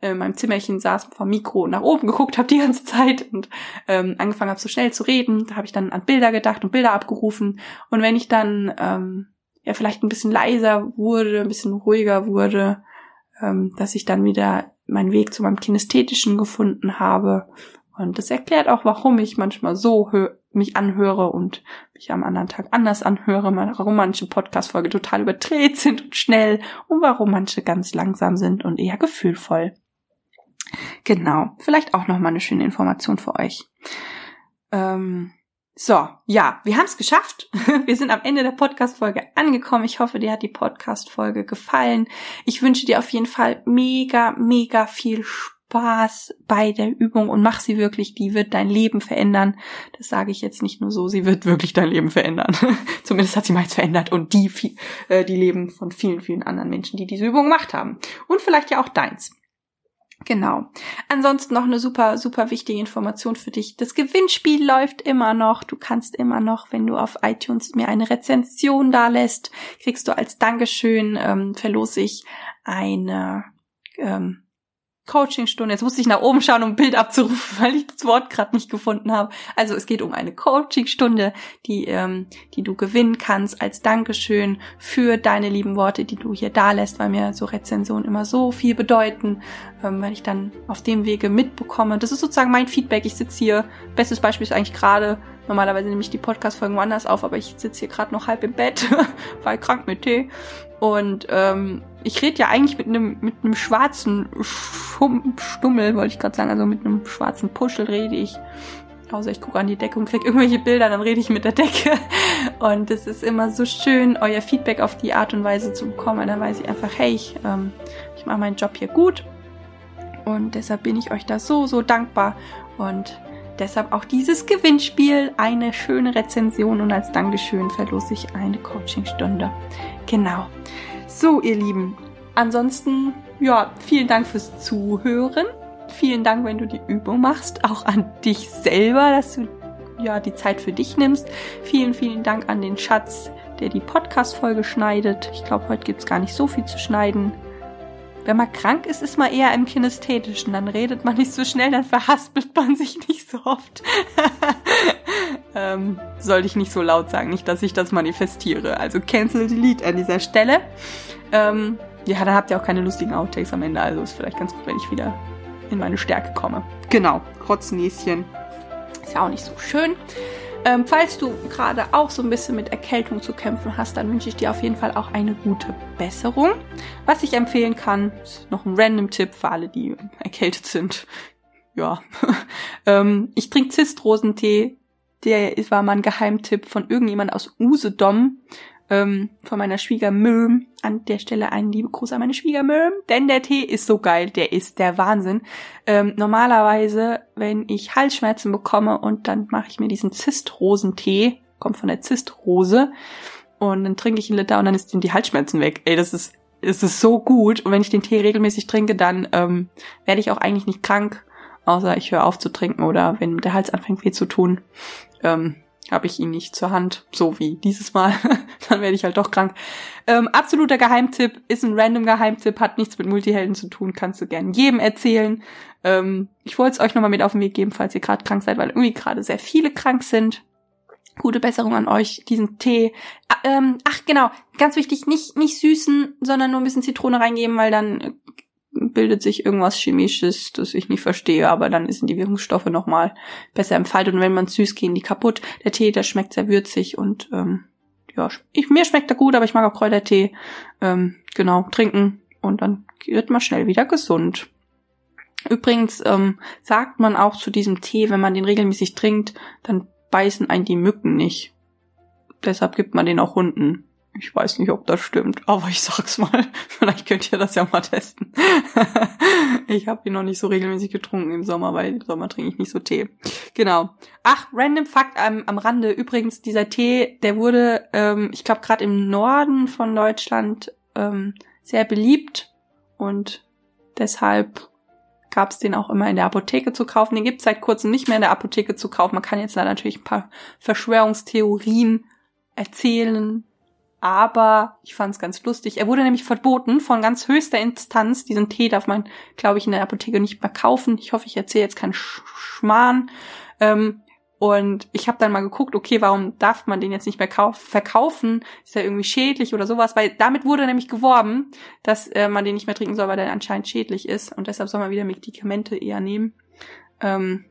in meinem Zimmerchen saß vom Mikro nach oben geguckt habe die ganze Zeit und ähm, angefangen habe so schnell zu reden. Da habe ich dann an Bilder gedacht und Bilder abgerufen. Und wenn ich dann ähm, ja vielleicht ein bisschen leiser wurde, ein bisschen ruhiger wurde, ähm, dass ich dann wieder meinen Weg zu meinem Kinästhetischen gefunden habe. Und das erklärt auch, warum ich manchmal so mich anhöre und mich am anderen Tag anders anhöre, warum manche Podcast-Folge total überdreht sind und schnell und warum manche ganz langsam sind und eher gefühlvoll. Genau, vielleicht auch nochmal eine schöne Information für euch. Ähm, so, ja, wir haben es geschafft. Wir sind am Ende der Podcast-Folge angekommen. Ich hoffe, dir hat die Podcast-Folge gefallen. Ich wünsche dir auf jeden Fall mega, mega viel Spaß Spaß bei der Übung und mach sie wirklich, die wird dein Leben verändern. Das sage ich jetzt nicht nur so, sie wird wirklich dein Leben verändern. Zumindest hat sie meins verändert und die, äh, die Leben von vielen, vielen anderen Menschen, die diese Übung gemacht haben. Und vielleicht ja auch deins. Genau. Ansonsten noch eine super, super wichtige Information für dich. Das Gewinnspiel läuft immer noch. Du kannst immer noch, wenn du auf iTunes mir eine Rezension da lässt, kriegst du als Dankeschön, ähm, verlose ich eine, ähm, Coachingstunde. Jetzt musste ich nach oben schauen, um ein Bild abzurufen, weil ich das Wort gerade nicht gefunden habe. Also es geht um eine Coachingstunde, die, ähm, die du gewinnen kannst als Dankeschön für deine lieben Worte, die du hier da lässt, weil mir so Rezensionen immer so viel bedeuten, ähm, weil ich dann auf dem Wege mitbekomme. Das ist sozusagen mein Feedback. Ich sitze hier, bestes Beispiel ist eigentlich gerade, normalerweise nehme ich die Podcast-Folgen woanders auf, aber ich sitze hier gerade noch halb im Bett, weil krank mit Tee. Und ähm, ich rede ja eigentlich mit einem mit einem schwarzen Schum Stummel, wollte ich gerade sagen, also mit einem schwarzen Puschel rede ich. Außer ich gucke an die Decke und kriege irgendwelche Bilder, dann rede ich mit der Decke. Und es ist immer so schön, euer Feedback auf die Art und Weise zu bekommen. Und dann weiß ich einfach, hey, ich, ähm, ich mache meinen Job hier gut. Und deshalb bin ich euch da so, so dankbar. Und deshalb auch dieses Gewinnspiel, eine schöne Rezension und als Dankeschön verlose ich eine Coachingstunde. Genau. So, ihr Lieben. Ansonsten, ja, vielen Dank fürs Zuhören. Vielen Dank, wenn du die Übung machst, auch an dich selber, dass du ja die Zeit für dich nimmst. Vielen, vielen Dank an den Schatz, der die Podcast-Folge schneidet. Ich glaube, heute gibt's gar nicht so viel zu schneiden. Wenn man krank ist, ist man eher im Kinästhetischen. Dann redet man nicht so schnell, dann verhaspelt man sich nicht so oft. ähm, sollte ich nicht so laut sagen, nicht, dass ich das manifestiere. Also cancel delete an dieser Stelle. Ähm, ja, dann habt ihr auch keine lustigen Outtakes am Ende, also ist vielleicht ganz gut, wenn ich wieder in meine Stärke komme. Genau, Rotznäschen. Ist ja auch nicht so schön. Ähm, falls du gerade auch so ein bisschen mit Erkältung zu kämpfen hast, dann wünsche ich dir auf jeden Fall auch eine gute Besserung. Was ich empfehlen kann, ist noch ein random Tipp für alle, die erkältet sind. Ja. ähm, ich trinke Zistrosentee der war mal ein Geheimtipp von irgendjemand aus Usedom, ähm, von meiner Schwiegermöhm. An der Stelle einen lieben Gruß an meine Schwiegermöhm, denn der Tee ist so geil, der ist der Wahnsinn. Ähm, normalerweise, wenn ich Halsschmerzen bekomme und dann mache ich mir diesen Zistrosentee, kommt von der Zistrose, und dann trinke ich einen Liter und dann sind die Halsschmerzen weg. Ey, das ist, das ist so gut. Und wenn ich den Tee regelmäßig trinke, dann ähm, werde ich auch eigentlich nicht krank, außer ich höre auf zu trinken oder wenn der Hals anfängt weh zu tun. Ähm, habe ich ihn nicht zur Hand, so wie dieses Mal. Dann werde ich halt doch krank. Ähm, absoluter Geheimtipp, ist ein random Geheimtipp, hat nichts mit Multihelden zu tun, kannst du gern jedem erzählen. Ähm, ich wollte es euch nochmal mit auf den Weg geben, falls ihr gerade krank seid, weil irgendwie gerade sehr viele krank sind. Gute Besserung an euch, diesen Tee. Ah, ähm, ach genau, ganz wichtig, nicht, nicht süßen, sondern nur ein bisschen Zitrone reingeben, weil dann bildet sich irgendwas Chemisches, das ich nicht verstehe, aber dann sind die Wirkungsstoffe nochmal besser entfaltet und wenn man süß gehen die kaputt. Der Tee, der schmeckt sehr würzig und ähm, ja, ich, mir schmeckt er gut, aber ich mag auch Kräutertee. Ähm, genau, trinken und dann wird man schnell wieder gesund. Übrigens ähm, sagt man auch zu diesem Tee, wenn man den regelmäßig trinkt, dann beißen einen die Mücken nicht. Deshalb gibt man den auch Hunden. Ich weiß nicht, ob das stimmt, aber ich sag's mal. Vielleicht könnt ihr das ja mal testen. ich habe ihn noch nicht so regelmäßig getrunken im Sommer, weil im Sommer trinke ich nicht so Tee. Genau. Ach, random Fakt am, am Rande. Übrigens, dieser Tee, der wurde, ähm, ich glaube, gerade im Norden von Deutschland ähm, sehr beliebt und deshalb gab's den auch immer in der Apotheke zu kaufen. Den gibt's seit kurzem nicht mehr in der Apotheke zu kaufen. Man kann jetzt da natürlich ein paar Verschwörungstheorien erzählen, aber ich fand es ganz lustig. Er wurde nämlich verboten von ganz höchster Instanz. Diesen Tee darf man, glaube ich, in der Apotheke nicht mehr kaufen. Ich hoffe, ich erzähle jetzt keinen Schmarrn. Ähm, und ich habe dann mal geguckt, okay, warum darf man den jetzt nicht mehr verkaufen? Ist er irgendwie schädlich oder sowas? Weil damit wurde nämlich geworben, dass äh, man den nicht mehr trinken soll, weil der anscheinend schädlich ist. Und deshalb soll man wieder Medikamente eher nehmen. Ähm,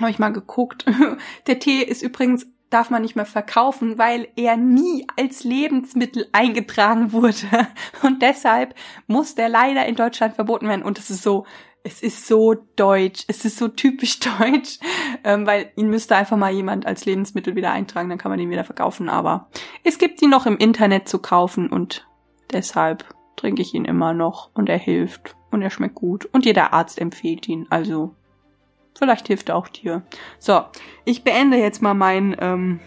habe ich mal geguckt. der Tee ist übrigens darf man nicht mehr verkaufen, weil er nie als Lebensmittel eingetragen wurde. Und deshalb muss der leider in Deutschland verboten werden. Und es ist so, es ist so deutsch, es ist so typisch deutsch, ähm, weil ihn müsste einfach mal jemand als Lebensmittel wieder eintragen, dann kann man ihn wieder verkaufen. Aber es gibt ihn noch im Internet zu kaufen und deshalb trinke ich ihn immer noch und er hilft und er schmeckt gut und jeder Arzt empfiehlt ihn. Also Vielleicht hilft auch dir. So, ich beende jetzt mal mein, ähm,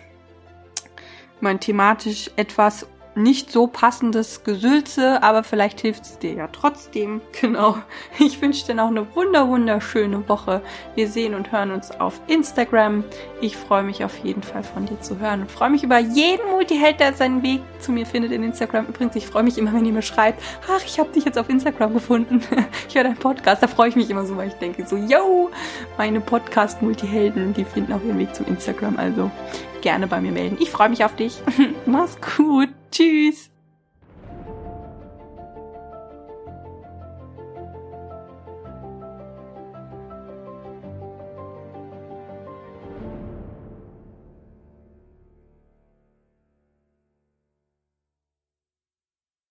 mein thematisch etwas nicht so passendes Gesülze, aber vielleicht hilft es dir ja trotzdem. Genau. Ich wünsche dir noch eine wunder wunderschöne Woche. Wir sehen und hören uns auf Instagram. Ich freue mich auf jeden Fall von dir zu hören und freue mich über jeden Multiheld, der seinen Weg zu mir findet in Instagram. Übrigens, ich freue mich immer, wenn ihr mir schreibt, ach, ich habe dich jetzt auf Instagram gefunden. ich höre deinen Podcast. Da freue ich mich immer so, weil ich denke so, yo, meine Podcast-Multihelden, die finden auch ihren Weg zum Instagram. Also gerne bei mir melden. Ich freue mich auf dich. Mach's gut. Tschüss.